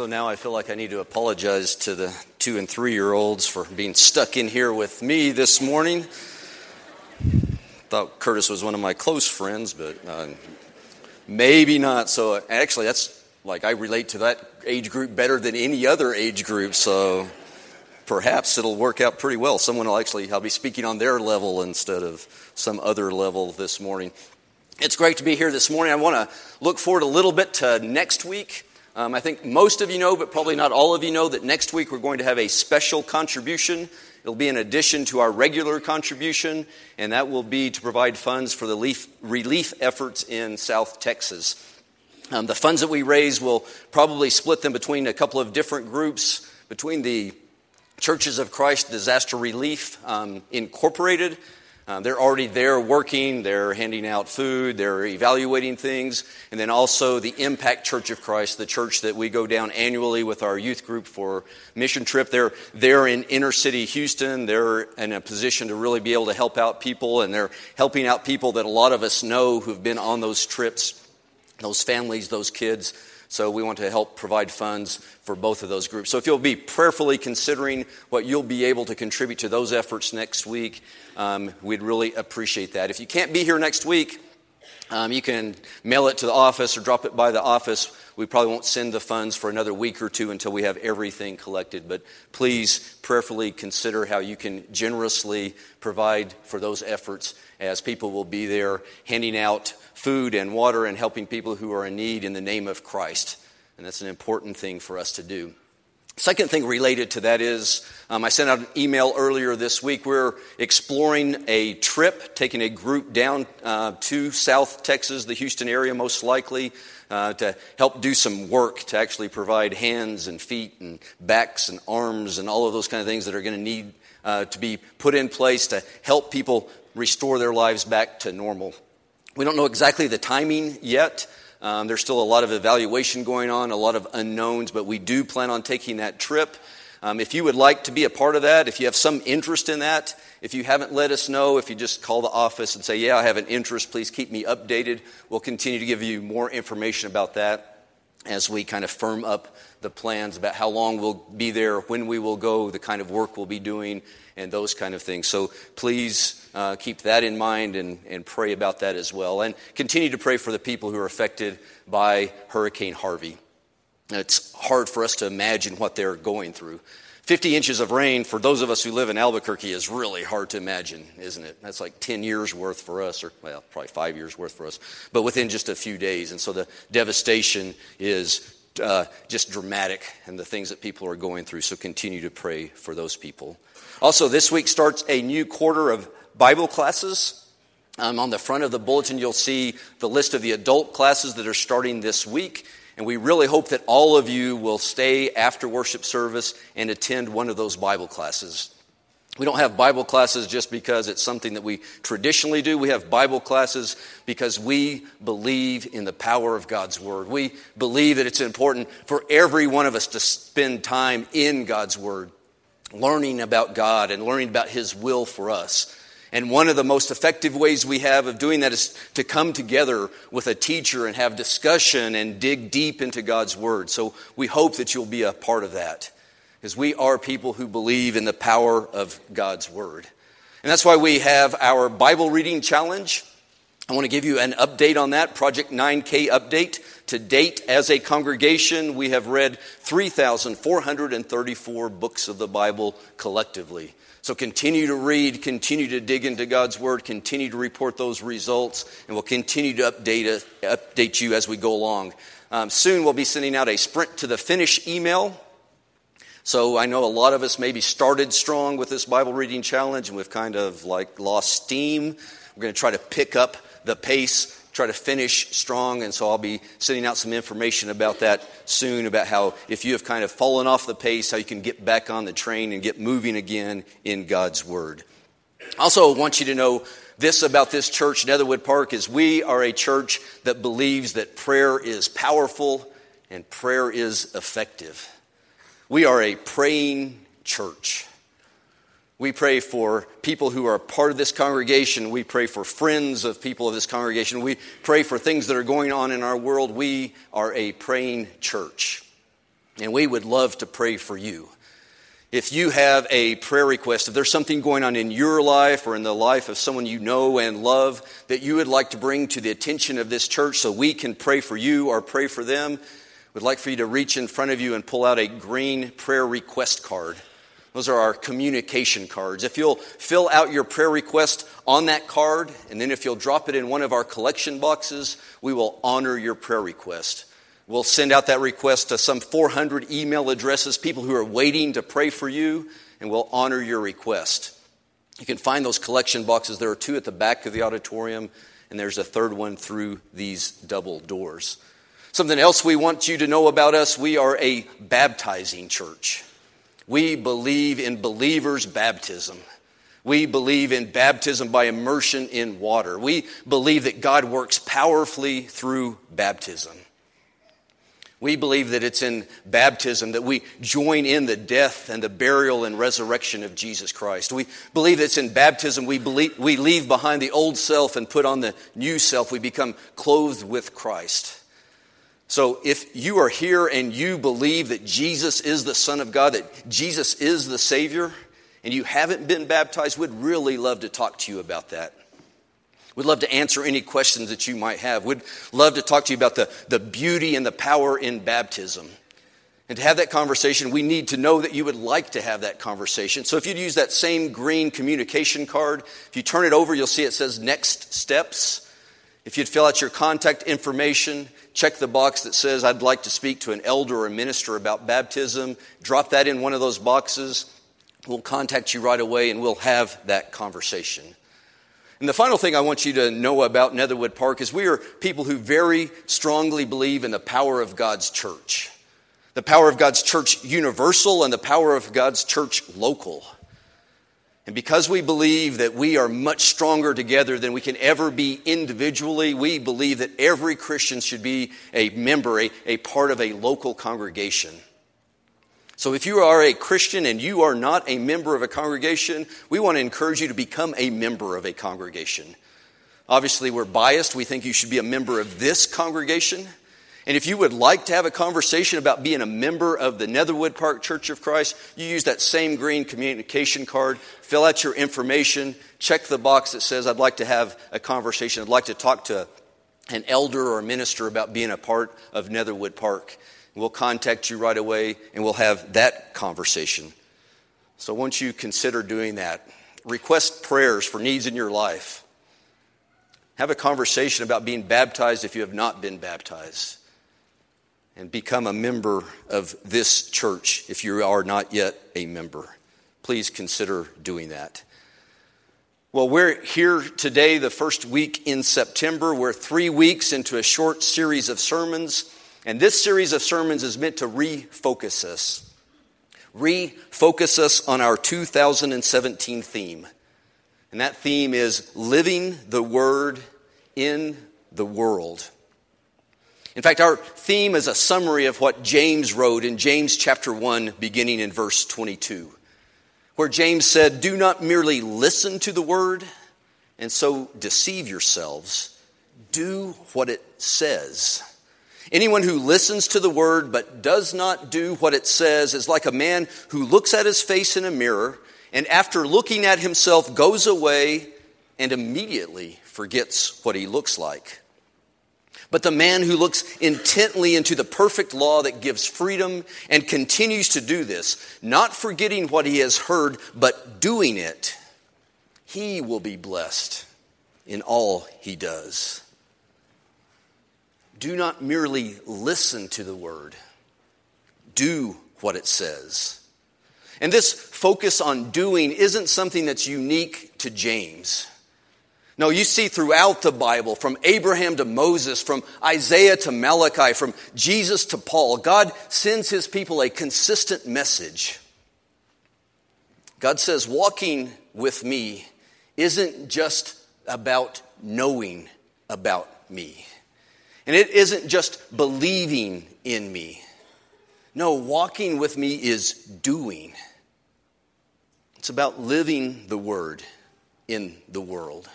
So now I feel like I need to apologize to the two and three year olds for being stuck in here with me this morning. Thought Curtis was one of my close friends, but uh, maybe not. So actually, that's like I relate to that age group better than any other age group. So perhaps it'll work out pretty well. Someone will actually, I'll be speaking on their level instead of some other level this morning. It's great to be here this morning. I want to look forward a little bit to next week. Um, I think most of you know, but probably not all of you know, that next week we're going to have a special contribution. It'll be in addition to our regular contribution, and that will be to provide funds for the relief, relief efforts in South Texas. Um, the funds that we raise will probably split them between a couple of different groups, between the Churches of Christ Disaster Relief um, Incorporated, uh, they're already there working, they're handing out food, they're evaluating things. And then also the Impact Church of Christ, the church that we go down annually with our youth group for mission trip. They're there in inner city Houston. They're in a position to really be able to help out people, and they're helping out people that a lot of us know who've been on those trips, those families, those kids. So we want to help provide funds for both of those groups. So if you'll be prayerfully considering what you'll be able to contribute to those efforts next week, um, we'd really appreciate that. If you can't be here next week, um, you can mail it to the office or drop it by the office. We probably won't send the funds for another week or two until we have everything collected. But please prayerfully consider how you can generously provide for those efforts as people will be there handing out food and water and helping people who are in need in the name of Christ. And that's an important thing for us to do. Second thing related to that is um, I sent out an email earlier this week. We're exploring a trip, taking a group down uh, to South Texas, the Houston area, most likely, uh, to help do some work to actually provide hands and feet and backs and arms and all of those kind of things that are going to need uh, to be put in place to help people restore their lives back to normal. We don't know exactly the timing yet. Um, there's still a lot of evaluation going on, a lot of unknowns, but we do plan on taking that trip. Um, if you would like to be a part of that, if you have some interest in that, if you haven't let us know, if you just call the office and say, Yeah, I have an interest, please keep me updated. We'll continue to give you more information about that as we kind of firm up the plans about how long we'll be there, when we will go, the kind of work we'll be doing, and those kind of things. So please uh, keep that in mind and, and pray about that as well. And continue to pray for the people who are affected by Hurricane Harvey. It's hard for us to imagine what they're going through. 50 inches of rain for those of us who live in Albuquerque is really hard to imagine, isn't it? That's like 10 years worth for us, or well, probably five years worth for us, but within just a few days. And so the devastation is uh, just dramatic and the things that people are going through. So continue to pray for those people. Also, this week starts a new quarter of Bible classes. Um, on the front of the bulletin, you'll see the list of the adult classes that are starting this week. And we really hope that all of you will stay after worship service and attend one of those Bible classes. We don't have Bible classes just because it's something that we traditionally do. We have Bible classes because we believe in the power of God's Word. We believe that it's important for every one of us to spend time in God's Word learning about God and learning about His will for us. And one of the most effective ways we have of doing that is to come together with a teacher and have discussion and dig deep into God's Word. So we hope that you'll be a part of that because we are people who believe in the power of God's Word. And that's why we have our Bible reading challenge. I want to give you an update on that, Project 9K update. To date, as a congregation, we have read 3,434 books of the Bible collectively. So continue to read, continue to dig into God's Word, continue to report those results, and we'll continue to update, update you as we go along. Um, soon we'll be sending out a sprint to the finish email. So I know a lot of us maybe started strong with this Bible reading challenge and we've kind of like lost steam. We're going to try to pick up the pace, try to finish strong. And so I'll be sending out some information about that soon about how if you have kind of fallen off the pace, how you can get back on the train and get moving again in God's Word. Also, want you to know this about this church, Netherwood Park, is we are a church that believes that prayer is powerful and prayer is effective. We are a praying church. We pray for people who are part of this congregation. We pray for friends of people of this congregation. We pray for things that are going on in our world. We are a praying church. And we would love to pray for you. If you have a prayer request, if there's something going on in your life or in the life of someone you know and love that you would like to bring to the attention of this church so we can pray for you or pray for them, we'd like for you to reach in front of you and pull out a green prayer request card. Those are our communication cards. If you'll fill out your prayer request on that card, and then if you'll drop it in one of our collection boxes, we will honor your prayer request. We'll send out that request to some 400 email addresses, people who are waiting to pray for you, and we'll honor your request. You can find those collection boxes. There are two at the back of the auditorium, and there's a third one through these double doors. Something else we want you to know about us we are a baptizing church. We believe in believers' baptism. We believe in baptism by immersion in water. We believe that God works powerfully through baptism. We believe that it's in baptism that we join in the death and the burial and resurrection of Jesus Christ. We believe it's in baptism we, believe, we leave behind the old self and put on the new self. We become clothed with Christ. So if you are here and you believe that Jesus is the Son of God, that Jesus is the Savior, and you haven't been baptized, we'd really love to talk to you about that. We'd love to answer any questions that you might have. We'd love to talk to you about the, the beauty and the power in baptism. And to have that conversation, we need to know that you would like to have that conversation. So if you'd use that same green communication card, if you turn it over, you'll see it says next steps. If you'd fill out your contact information, check the box that says, I'd like to speak to an elder or a minister about baptism, drop that in one of those boxes. We'll contact you right away and we'll have that conversation. And the final thing I want you to know about Netherwood Park is we are people who very strongly believe in the power of God's church. The power of God's church universal and the power of God's church local. And because we believe that we are much stronger together than we can ever be individually, we believe that every Christian should be a member, a, a part of a local congregation. So if you are a Christian and you are not a member of a congregation, we want to encourage you to become a member of a congregation. Obviously, we're biased. We think you should be a member of this congregation. And if you would like to have a conversation about being a member of the Netherwood Park Church of Christ, you use that same green communication card, fill out your information, check the box that says, I'd like to have a conversation. I'd like to talk to an elder or a minister about being a part of Netherwood Park. We'll contact you right away and we'll have that conversation. So once you consider doing that, request prayers for needs in your life. Have a conversation about being baptized if you have not been baptized. And become a member of this church if you are not yet a member. Please consider doing that. Well, we're here today, the first week in September. We're three weeks into a short series of sermons and this series of sermons is meant to refocus us. Refocus us on our 2017 theme. And that theme is living the word in the world. In fact, our theme is a summary of what James wrote in James chapter 1, beginning in verse 22, where James said, Do not merely listen to the word and so deceive yourselves, do what it says. Anyone who listens to the word but does not do what it says is like a man who looks at his face in a mirror and after looking at himself goes away and immediately forgets what he looks like. But the man who looks intently into the perfect law that gives freedom and continues to do this, not forgetting what he has heard, but doing it, he will be blessed in all he does do not merely listen to the word, do what it says. And this focus on doing isn't something that's unique to James. No, you see throughout the Bible, from Abraham to Moses, from Isaiah to Malachi, from Jesus to Paul, God sends his people a consistent message. God says, walking with me isn't just about knowing about me. And it isn't just believing in me. No, walking with me is doing. It's about living the word in the world.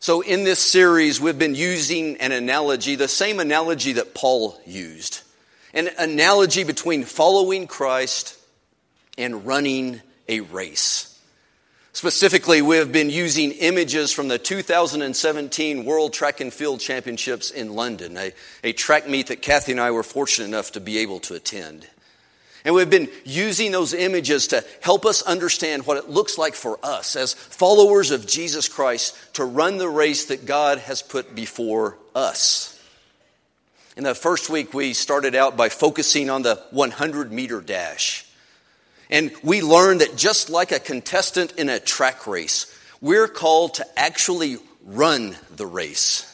So, in this series, we've been using an analogy, the same analogy that Paul used. an analogy between following Christ and running a race. Specifically, we have been using images from the 2017 World Track and Field Championships in London, a, a track meet that Kathy and I were fortunate enough to be able to attend. And we've been using those images to help us understand what it looks like for us as followers of Jesus Christ to run the race that God has put before us. In the first week, we started out by focusing on the 100 meter dash. And we learned that just like a contestant in a track race, we're called to actually run the race.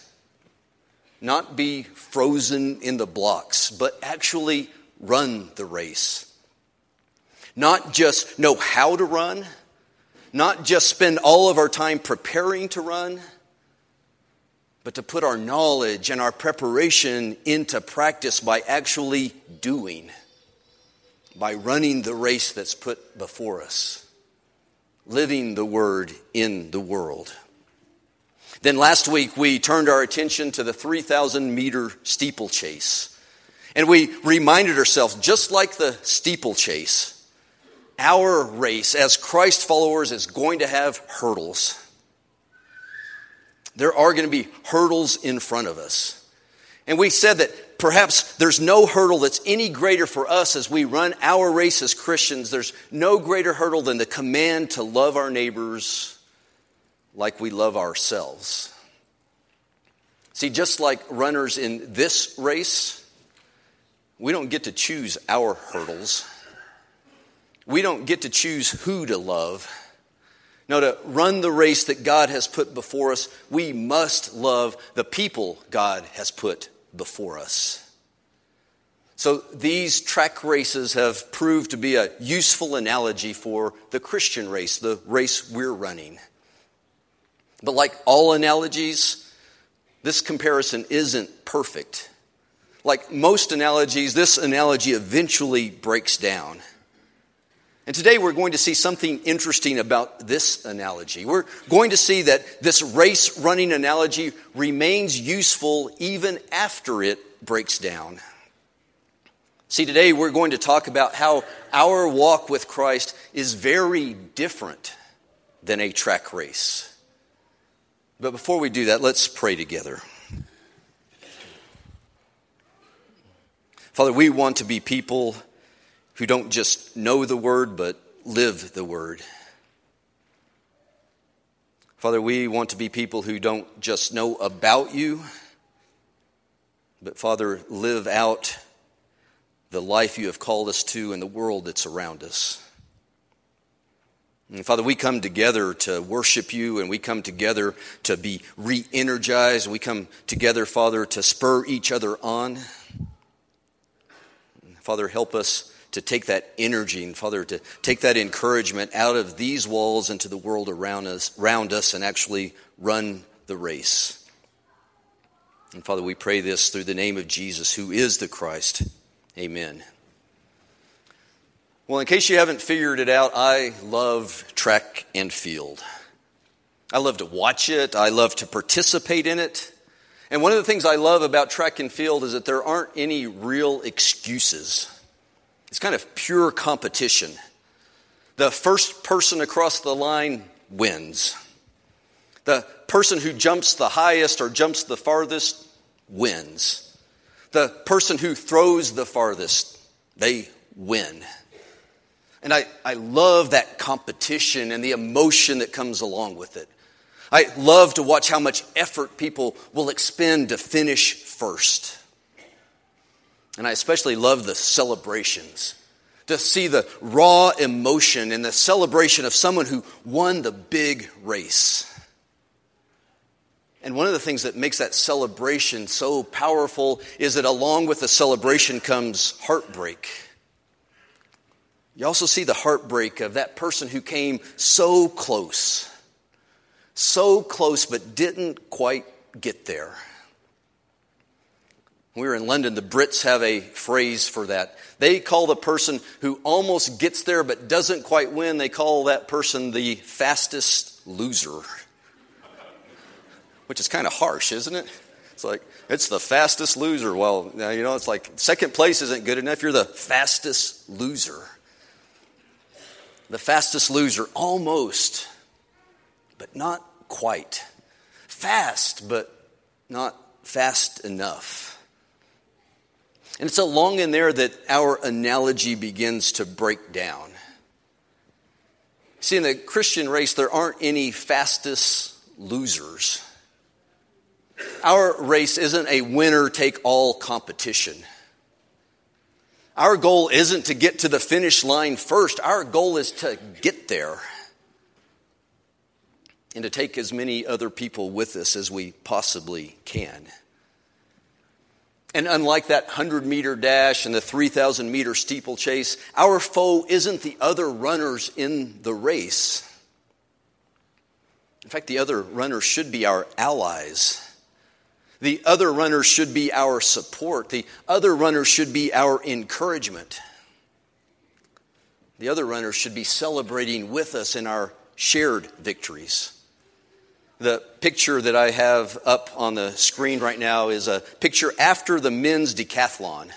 Not be frozen in the blocks, but actually run the race. Not just know how to run, not just spend all of our time preparing to run, but to put our knowledge and our preparation into practice by actually doing, by running the race that's put before us, living the word in the world. Then last week we turned our attention to the 3,000 meter steeplechase. And we reminded ourselves, just like the steeplechase, our race as Christ followers is going to have hurdles. There are going to be hurdles in front of us. And we said that perhaps there's no hurdle that's any greater for us as we run our race as Christians. There's no greater hurdle than the command to love our neighbors like we love ourselves. See, just like runners in this race, we don't get to choose our hurdles. We don't get to choose who to love. No, to run the race that God has put before us, we must love the people God has put before us. So these track races have proved to be a useful analogy for the Christian race, the race we're running. But like all analogies, this comparison isn't perfect. Like most analogies, this analogy eventually breaks down. And today we're going to see something interesting about this analogy. We're going to see that this race running analogy remains useful even after it breaks down. See, today we're going to talk about how our walk with Christ is very different than a track race. But before we do that, let's pray together. Father, we want to be people who don't just know the word, but live the word. Father, we want to be people who don't just know about you, but Father, live out the life you have called us to in the world that's around us. And Father, we come together to worship you and we come together to be re energized. We come together, Father, to spur each other on. Father, help us to take that energy and Father, to take that encouragement out of these walls into the world around us, around us and actually run the race. And Father, we pray this through the name of Jesus, who is the Christ. Amen. Well, in case you haven't figured it out, I love track and field. I love to watch it, I love to participate in it. And one of the things I love about track and field is that there aren't any real excuses. It's kind of pure competition. The first person across the line wins. The person who jumps the highest or jumps the farthest wins. The person who throws the farthest, they win. And I, I love that competition and the emotion that comes along with it. I love to watch how much effort people will expend to finish first. And I especially love the celebrations, to see the raw emotion and the celebration of someone who won the big race. And one of the things that makes that celebration so powerful is that along with the celebration comes heartbreak. You also see the heartbreak of that person who came so close so close but didn't quite get there. we were in London, the Brits have a phrase for that. They call the person who almost gets there but doesn't quite win, they call that person the fastest loser. Which is kind of harsh, isn't it? It's like, it's the fastest loser. Well, you know, it's like second place isn't good enough. You're the fastest loser. The fastest loser, almost, but not quite. Fast, but not fast enough. And it's along in there that our analogy begins to break down. See, in the Christian race, there aren't any fastest losers. Our race isn't a winner take all competition. Our goal isn't to get to the finish line first. Our goal is to get there and to take as many other people with us as we possibly can. And unlike that 100 meter dash and the 3,000 meter steeplechase, our foe isn't the other runners in the race. In fact, the other runners should be our allies. The other runners should be our support. The other runners should be our encouragement. The other runners should be celebrating with us in our shared victories. The picture that I have up on the screen right now is a picture after the men's decathlon.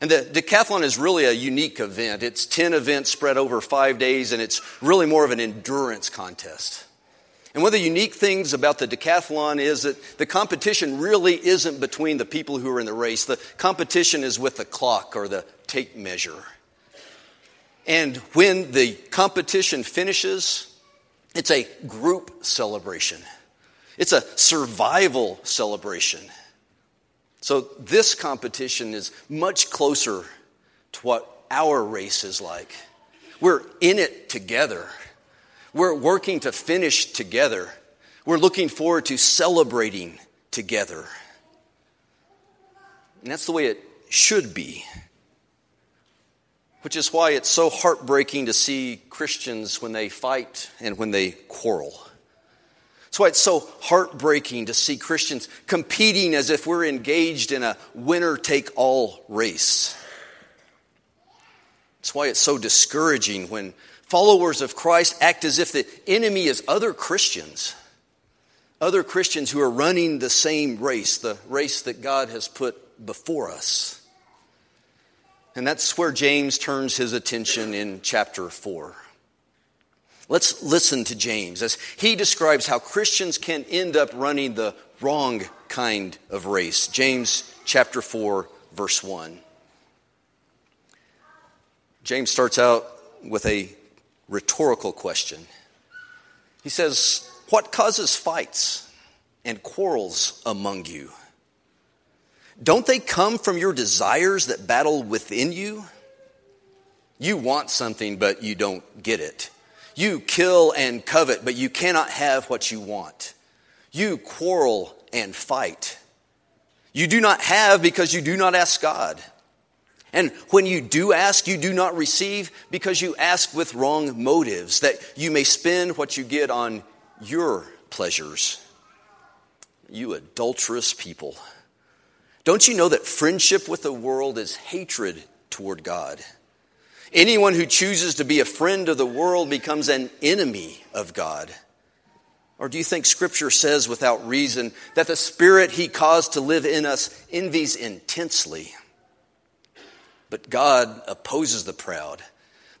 And the decathlon is really a unique event. It's 10 events spread over five days, and it's really more of an endurance contest. And one of the unique things about the decathlon is that the competition really isn't between the people who are in the race. The competition is with the clock or the tape measure. And when the competition finishes, it's a group celebration, it's a survival celebration. So, this competition is much closer to what our race is like. We're in it together. We're working to finish together. We're looking forward to celebrating together. And that's the way it should be which is why it's so heartbreaking to see Christians when they fight and when they quarrel. That's why it's so heartbreaking to see Christians competing as if we're engaged in a winner take all race. That's why it's so discouraging when followers of Christ act as if the enemy is other Christians, other Christians who are running the same race, the race that God has put before us. And that's where James turns his attention in chapter 4. Let's listen to James as he describes how Christians can end up running the wrong kind of race. James chapter 4, verse 1. James starts out with a rhetorical question. He says, What causes fights and quarrels among you? Don't they come from your desires that battle within you? You want something, but you don't get it. You kill and covet, but you cannot have what you want. You quarrel and fight. You do not have because you do not ask God. And when you do ask, you do not receive because you ask with wrong motives, that you may spend what you get on your pleasures. You adulterous people. Don't you know that friendship with the world is hatred toward God? Anyone who chooses to be a friend of the world becomes an enemy of God. Or do you think Scripture says without reason that the Spirit He caused to live in us envies intensely? But God opposes the proud,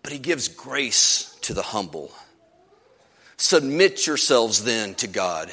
but He gives grace to the humble. Submit yourselves then to God.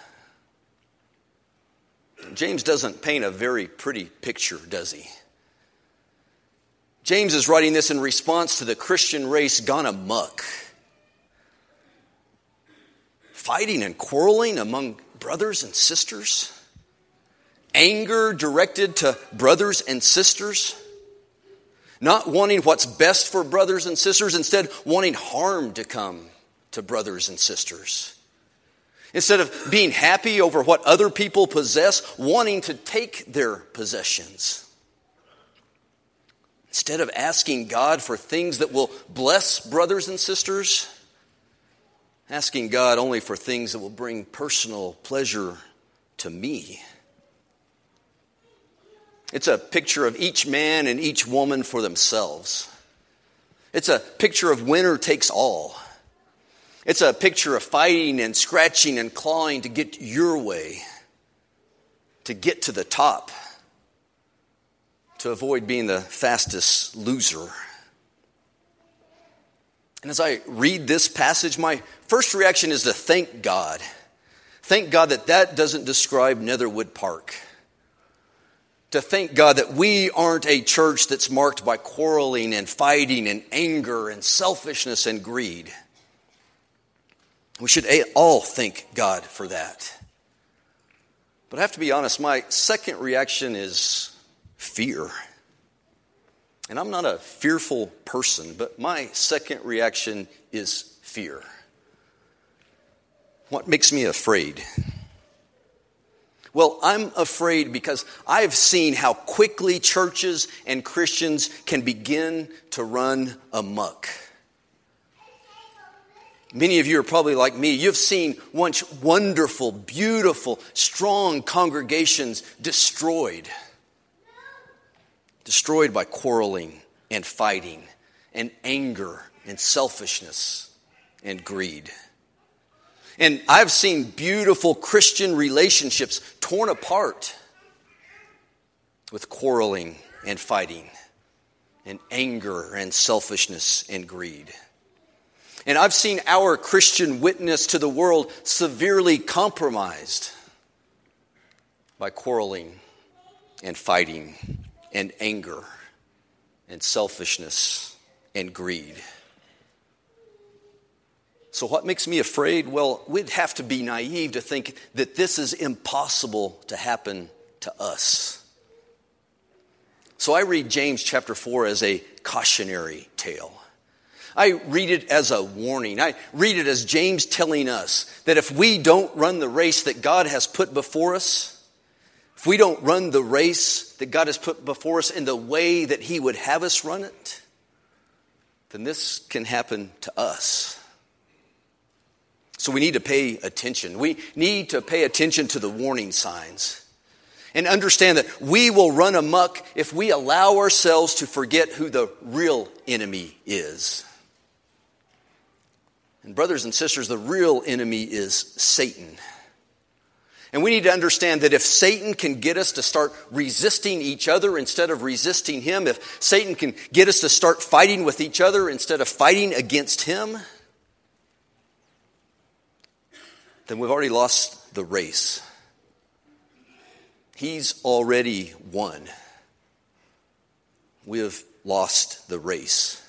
James doesn't paint a very pretty picture, does he? James is writing this in response to the Christian race gone amuck. Fighting and quarreling among brothers and sisters. Anger directed to brothers and sisters. Not wanting what's best for brothers and sisters, instead, wanting harm to come to brothers and sisters. Instead of being happy over what other people possess, wanting to take their possessions. Instead of asking God for things that will bless brothers and sisters, asking God only for things that will bring personal pleasure to me. It's a picture of each man and each woman for themselves. It's a picture of winner takes all. It's a picture of fighting and scratching and clawing to get your way, to get to the top, to avoid being the fastest loser. And as I read this passage, my first reaction is to thank God. Thank God that that doesn't describe Netherwood Park to thank God that we aren't a church that's marked by quarreling and fighting and anger and selfishness and greed. We should all thank God for that. But I have to be honest, my second reaction is fear. And I'm not a fearful person, but my second reaction is fear. What makes me afraid? Well, I'm afraid because I've seen how quickly churches and Christians can begin to run amuck. Many of you are probably like me. You've seen once wonderful, beautiful, strong congregations destroyed. Destroyed by quarreling and fighting and anger and selfishness and greed. And I've seen beautiful Christian relationships torn apart with quarreling and fighting and anger and selfishness and greed. And I've seen our Christian witness to the world severely compromised by quarreling and fighting and anger and selfishness and greed. So, what makes me afraid? Well, we'd have to be naive to think that this is impossible to happen to us. So, I read James chapter 4 as a cautionary tale. I read it as a warning. I read it as James telling us that if we don't run the race that God has put before us, if we don't run the race that God has put before us in the way that He would have us run it, then this can happen to us. So we need to pay attention. We need to pay attention to the warning signs and understand that we will run amuck if we allow ourselves to forget who the real enemy is. And, brothers and sisters, the real enemy is Satan. And we need to understand that if Satan can get us to start resisting each other instead of resisting him, if Satan can get us to start fighting with each other instead of fighting against him, then we've already lost the race. He's already won. We have lost the race.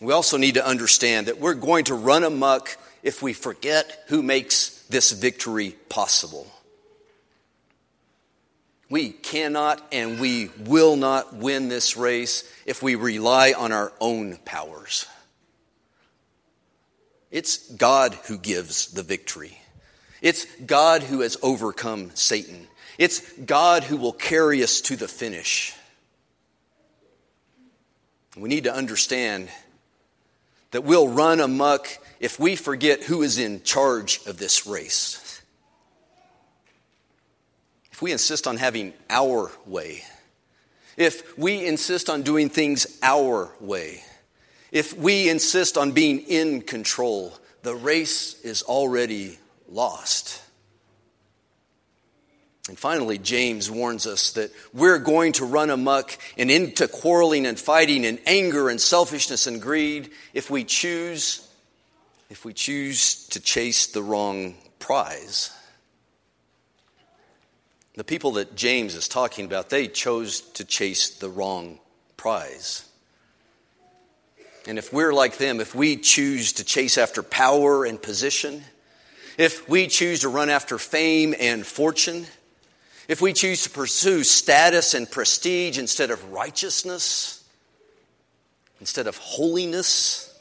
We also need to understand that we're going to run amuck if we forget who makes this victory possible. We cannot and we will not win this race if we rely on our own powers. It's God who gives the victory. It's God who has overcome Satan. It's God who will carry us to the finish. We need to understand that we'll run amuck if we forget who is in charge of this race. If we insist on having our way, if we insist on doing things our way, if we insist on being in control, the race is already lost. And finally, James warns us that we're going to run amuck and into quarreling and fighting and anger and selfishness and greed if we choose if we choose to chase the wrong prize. The people that James is talking about, they chose to chase the wrong prize. And if we're like them, if we choose to chase after power and position, if we choose to run after fame and fortune, if we choose to pursue status and prestige instead of righteousness, instead of holiness,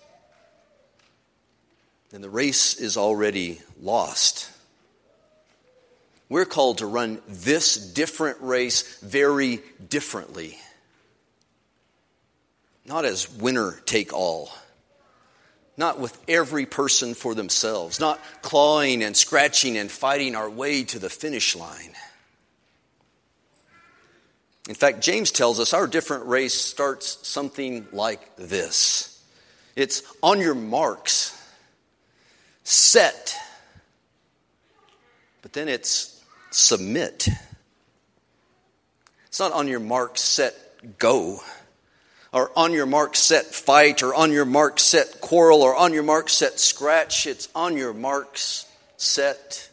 then the race is already lost. We're called to run this different race very differently. not as winner take all, not with every person for themselves, not clawing and scratching and fighting our way to the finish line. In fact, James tells us our different race starts something like this it's on your marks, set, but then it's submit. It's not on your mark, set, go. Or on your mark, set, fight. Or on your mark, set, quarrel. Or on your mark, set, scratch. It's on your marks, set,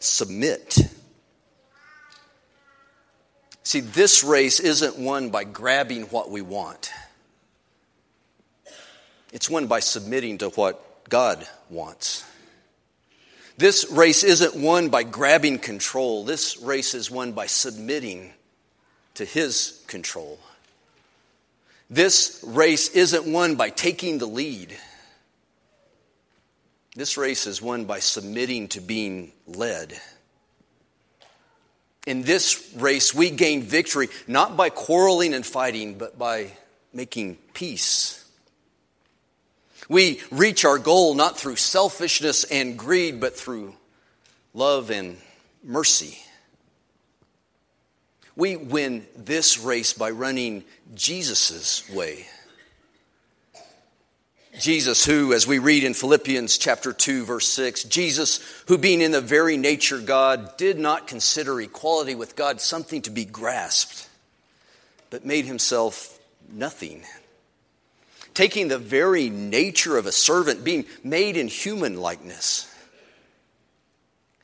submit. See, this race isn't won by grabbing what we want. It's won by submitting to what God wants. This race isn't won by grabbing control. This race is won by submitting to His control. This race isn't won by taking the lead. This race is won by submitting to being led. In this race, we gain victory not by quarreling and fighting, but by making peace. We reach our goal not through selfishness and greed, but through love and mercy. We win this race by running Jesus' way. Jesus, who, as we read in Philippians chapter 2, verse 6, Jesus, who being in the very nature God, did not consider equality with God something to be grasped, but made himself nothing taking the very nature of a servant, being made in human likeness.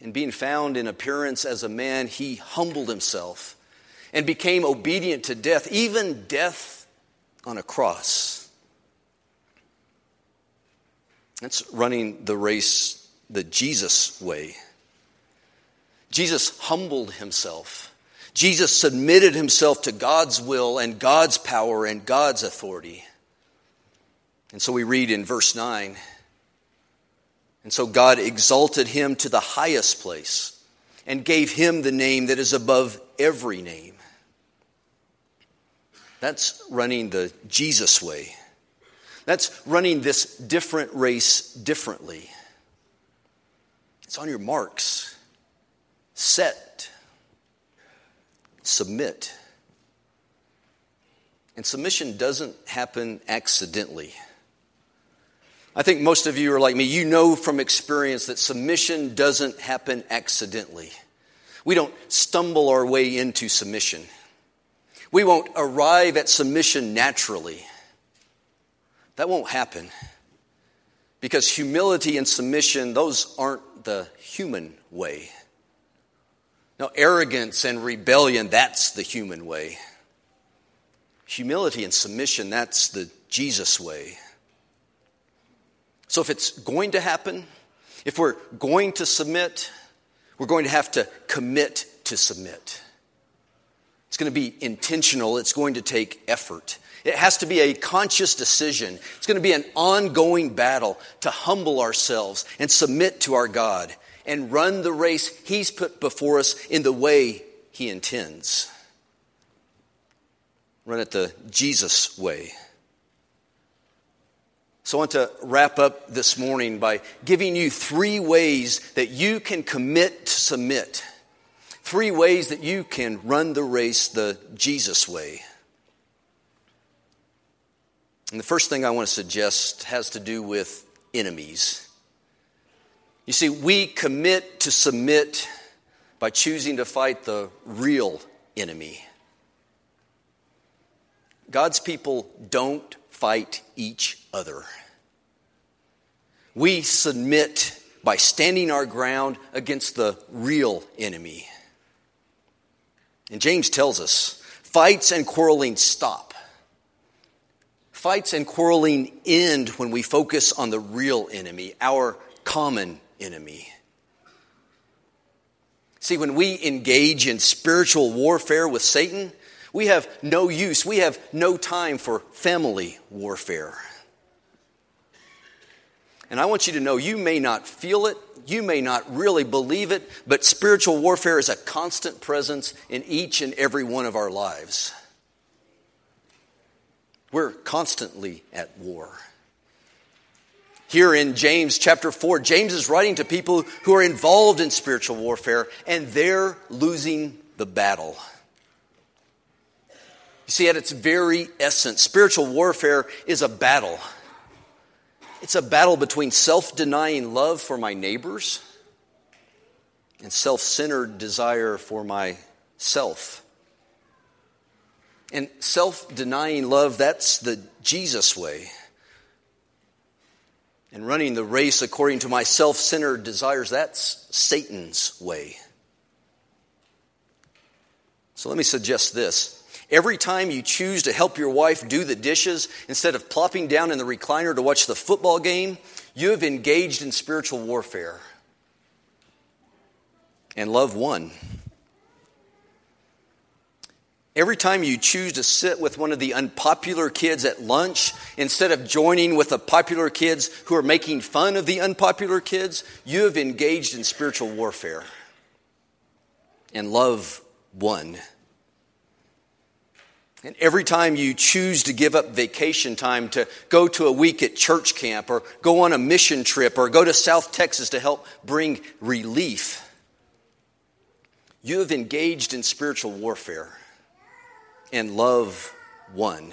And being found in appearance as a man, he humbled himself and became obedient to death, even death on a cross. That's running the race the Jesus way. Jesus humbled himself. Jesus submitted himself to God's will and God's power and God's authority. And so we read in verse 9 And so God exalted him to the highest place and gave him the name that is above every name. That's running the Jesus way. That's running this different race differently. It's on your marks, set, submit. And submission doesn't happen accidentally. I think most of you are like me. You know from experience that submission doesn't happen accidentally. We don't stumble our way into submission. We won't arrive at submission naturally. That won't happen. Because humility and submission, those aren't the human way. No, arrogance and rebellion, that's the human way. Humility and submission, that's the Jesus way. So if it's going to happen, if we're going to submit, we're going to have to commit to submit. It's going to be intentional, it's going to take effort. It has to be a conscious decision. It's going to be an ongoing battle to humble ourselves and submit to our God and run the race He's put before us in the way He intends. Run it the Jesus way. So I want to wrap up this morning by giving you three ways that you can commit to submit. Three ways that you can run the race the Jesus way. And the first thing I want to suggest has to do with enemies. You see, we commit to submit by choosing to fight the real enemy. God's people don't fight each other. We submit by standing our ground against the real enemy. And James tells us fights and quarreling stop. Fights and quarreling end when we focus on the real enemy, our common enemy. See, when we engage in spiritual warfare with Satan, we have no use, we have no time for family warfare. And I want you to know you may not feel it, you may not really believe it, but spiritual warfare is a constant presence in each and every one of our lives. We're constantly at war. Here in James chapter 4, James is writing to people who are involved in spiritual warfare and they're losing the battle. You see, at its very essence, spiritual warfare is a battle. It's a battle between self denying love for my neighbors and self centered desire for myself. And self denying love, that's the Jesus way and running the race according to my self centered desires, that's Satan's way. So let me suggest this. Every time you choose to help your wife do the dishes instead of plopping down in the recliner to watch the football game, you have engaged in spiritual warfare. And love won. Every time you choose to sit with one of the unpopular kids at lunch instead of joining with the popular kids who are making fun of the unpopular kids, you have engaged in spiritual warfare. And love won. And every time you choose to give up vacation time to go to a week at church camp or go on a mission trip or go to South Texas to help bring relief, you have engaged in spiritual warfare and love won.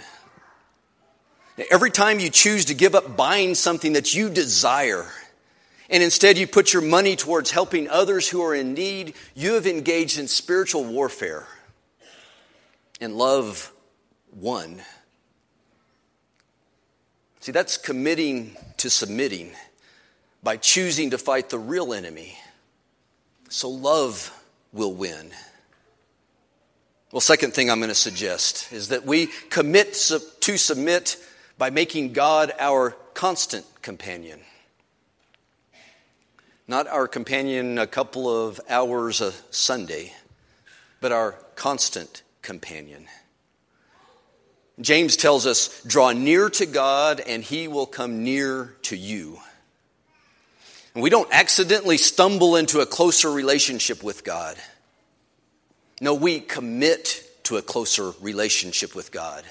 Every time you choose to give up buying something that you desire, and instead you put your money towards helping others who are in need, you have engaged in spiritual warfare. And love won. See, that's committing to submitting by choosing to fight the real enemy. So love will win. Well, second thing I'm going to suggest is that we commit to submit by making God our constant companion. Not our companion a couple of hours a Sunday, but our constant companion. James tells us, draw near to God and he will come near to you. And we don't accidentally stumble into a closer relationship with God. No, we commit to a closer relationship with God.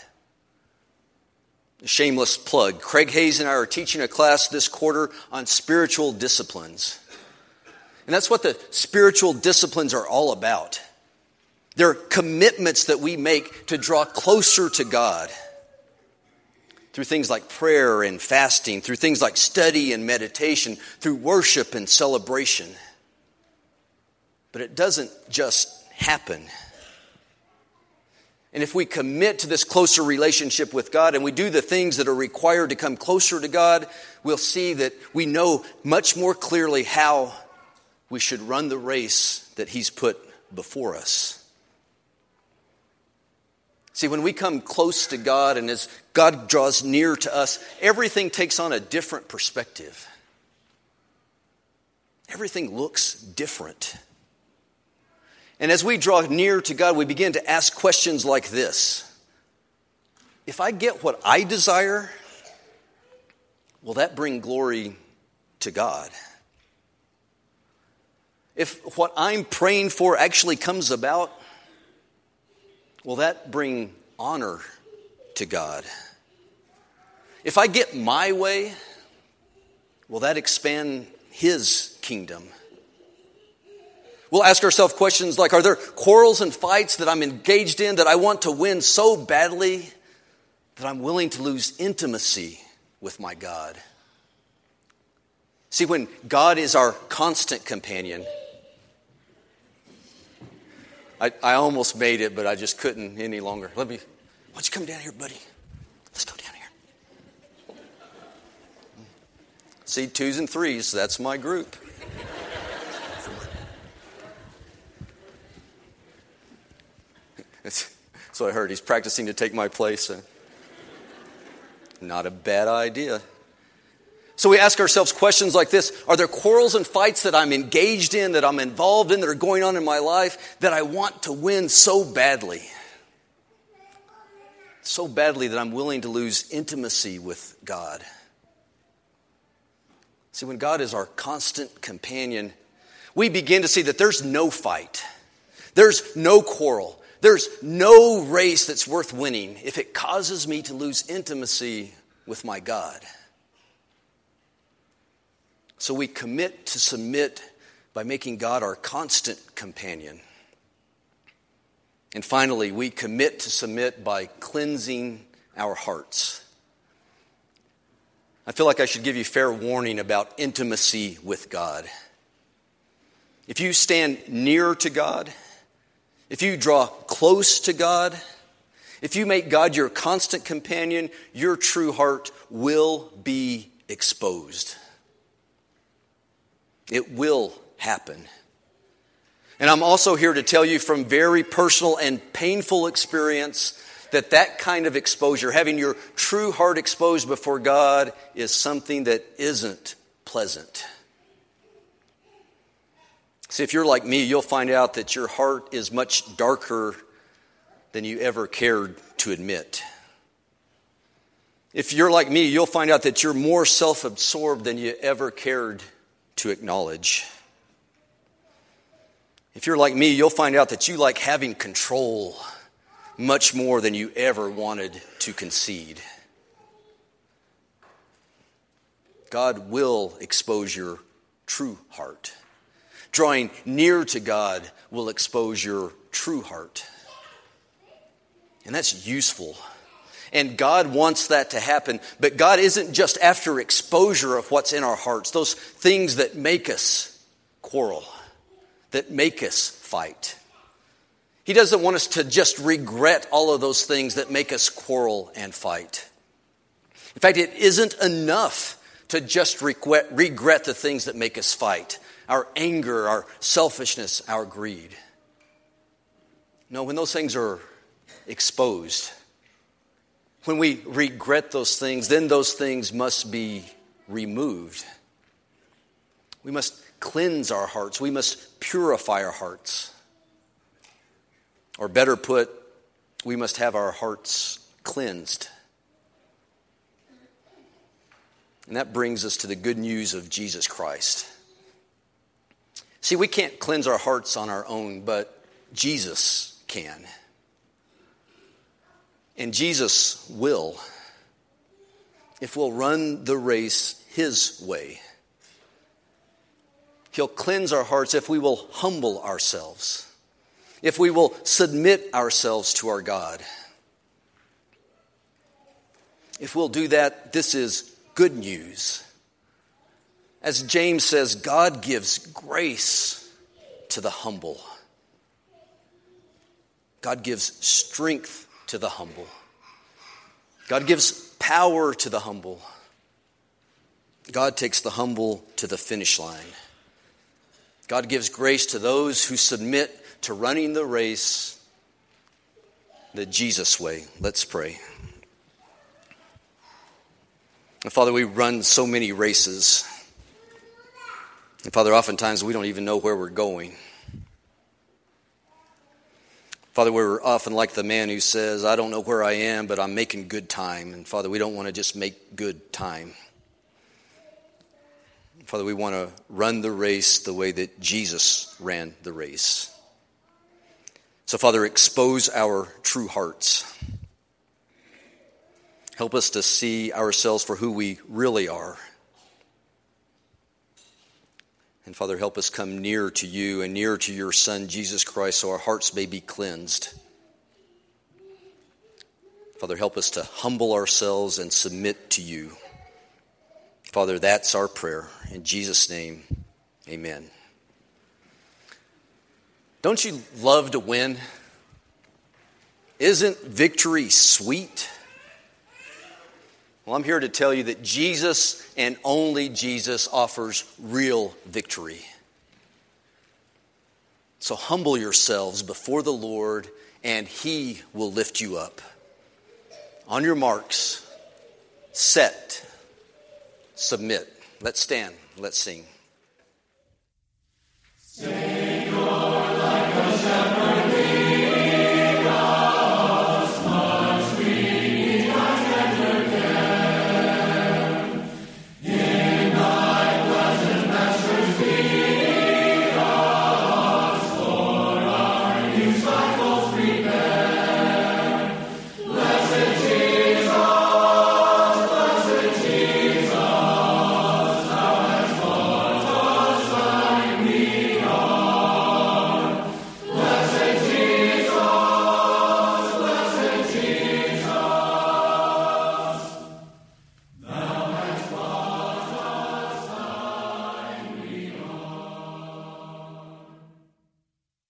Shameless plug. Craig Hayes and I are teaching a class this quarter on spiritual disciplines. And that's what the spiritual disciplines are all about. They're commitments that we make to draw closer to God through things like prayer and fasting, through things like study and meditation, through worship and celebration. But it doesn't just happen. And if we commit to this closer relationship with God and we do the things that are required to come closer to God, we'll see that we know much more clearly how we should run the race that He's put before us. See, when we come close to God and as God draws near to us, everything takes on a different perspective. Everything looks different. And as we draw near to God, we begin to ask questions like this If I get what I desire, will that bring glory to God? If what I'm praying for actually comes about, will that bring honor to God? If I get my way, will that expand His kingdom? We'll ask ourselves questions like Are there quarrels and fights that I'm engaged in that I want to win so badly that I'm willing to lose intimacy with my God? See, when God is our constant companion, I, I almost made it, but I just couldn't any longer. Let me, why don't you come down here, buddy? Let's go down here. See, twos and threes, that's my group. So I heard he's practicing to take my place. Not a bad idea. So we ask ourselves questions like this Are there quarrels and fights that I'm engaged in, that I'm involved in, that are going on in my life that I want to win so badly? So badly that I'm willing to lose intimacy with God. See, when God is our constant companion, we begin to see that there's no fight, there's no quarrel, There's no race that's worth winning if it causes me to lose intimacy with my God. So we commit to submit by making God our constant companion. And finally, we commit to submit by cleansing our hearts. I feel like I should give you fair warning about intimacy with God. If you stand near to God, if you draw close to God, if you make God your constant companion, your true heart will be exposed. It will happen. And I'm also here to tell you from very personal and painful experience that that kind of exposure, having your true heart exposed before God, is something that isn't pleasant. See, if you're like me, you'll find out that your heart is much darker than you ever cared to admit. If you're like me, you'll find out that you're more self absorbed than you ever cared to acknowledge. If you're like me, you'll find out that you like having control much more than you ever wanted to concede. God will expose your true heart. Drawing near to God will expose your true heart. And that's useful. And God wants that to happen. But God isn't just after exposure of what's in our hearts, those things that make us quarrel, that make us fight. He doesn't want us to just regret all of those things that make us quarrel and fight. In fact, it isn't enough to just regret, regret the things that make us fight our anger, our selfishness, our greed. No, when those things are exposed, when we regret those things, then those things must be removed. We must cleanse our hearts, we must purify our hearts. Or better put, we must have our hearts cleansed. And that brings us to the good news of Jesus Christ. See, we can't cleanse our hearts on our own, but Jesus can. And Jesus will if we'll run the race His way. He'll cleanse our hearts if we will humble ourselves if we will submit ourselves to our God. If we'll do that, this is good news. As James says, God gives grace to the humble. God gives strength to the humble. God gives power to the humble. God takes the humble to the finish line. God gives grace to those who submit to running the race the Jesus way. Let's pray. Father, we run so many races. And Father, oftentimes we don't even know where we're going. Father, we're often like the man who says, I don't know where I am, but I'm making good time. And Father, we don't want to just make good time. Father, we want to run the race the way that Jesus ran the race. So, Father, expose our true hearts. Help us to see ourselves for who we really are. And Father, help us come near to you and near to your Son, Jesus Christ, so our hearts may be cleansed. Father, help us to humble ourselves and submit to you. Father, that's our prayer. In Jesus' name, amen. Don't you love to win? Isn't victory sweet? Well, I'm here to tell you that Jesus and only Jesus offers real victory. So humble yourselves before the Lord, and He will lift you up. On your marks, set, submit. Let's stand, let's sing. Sing.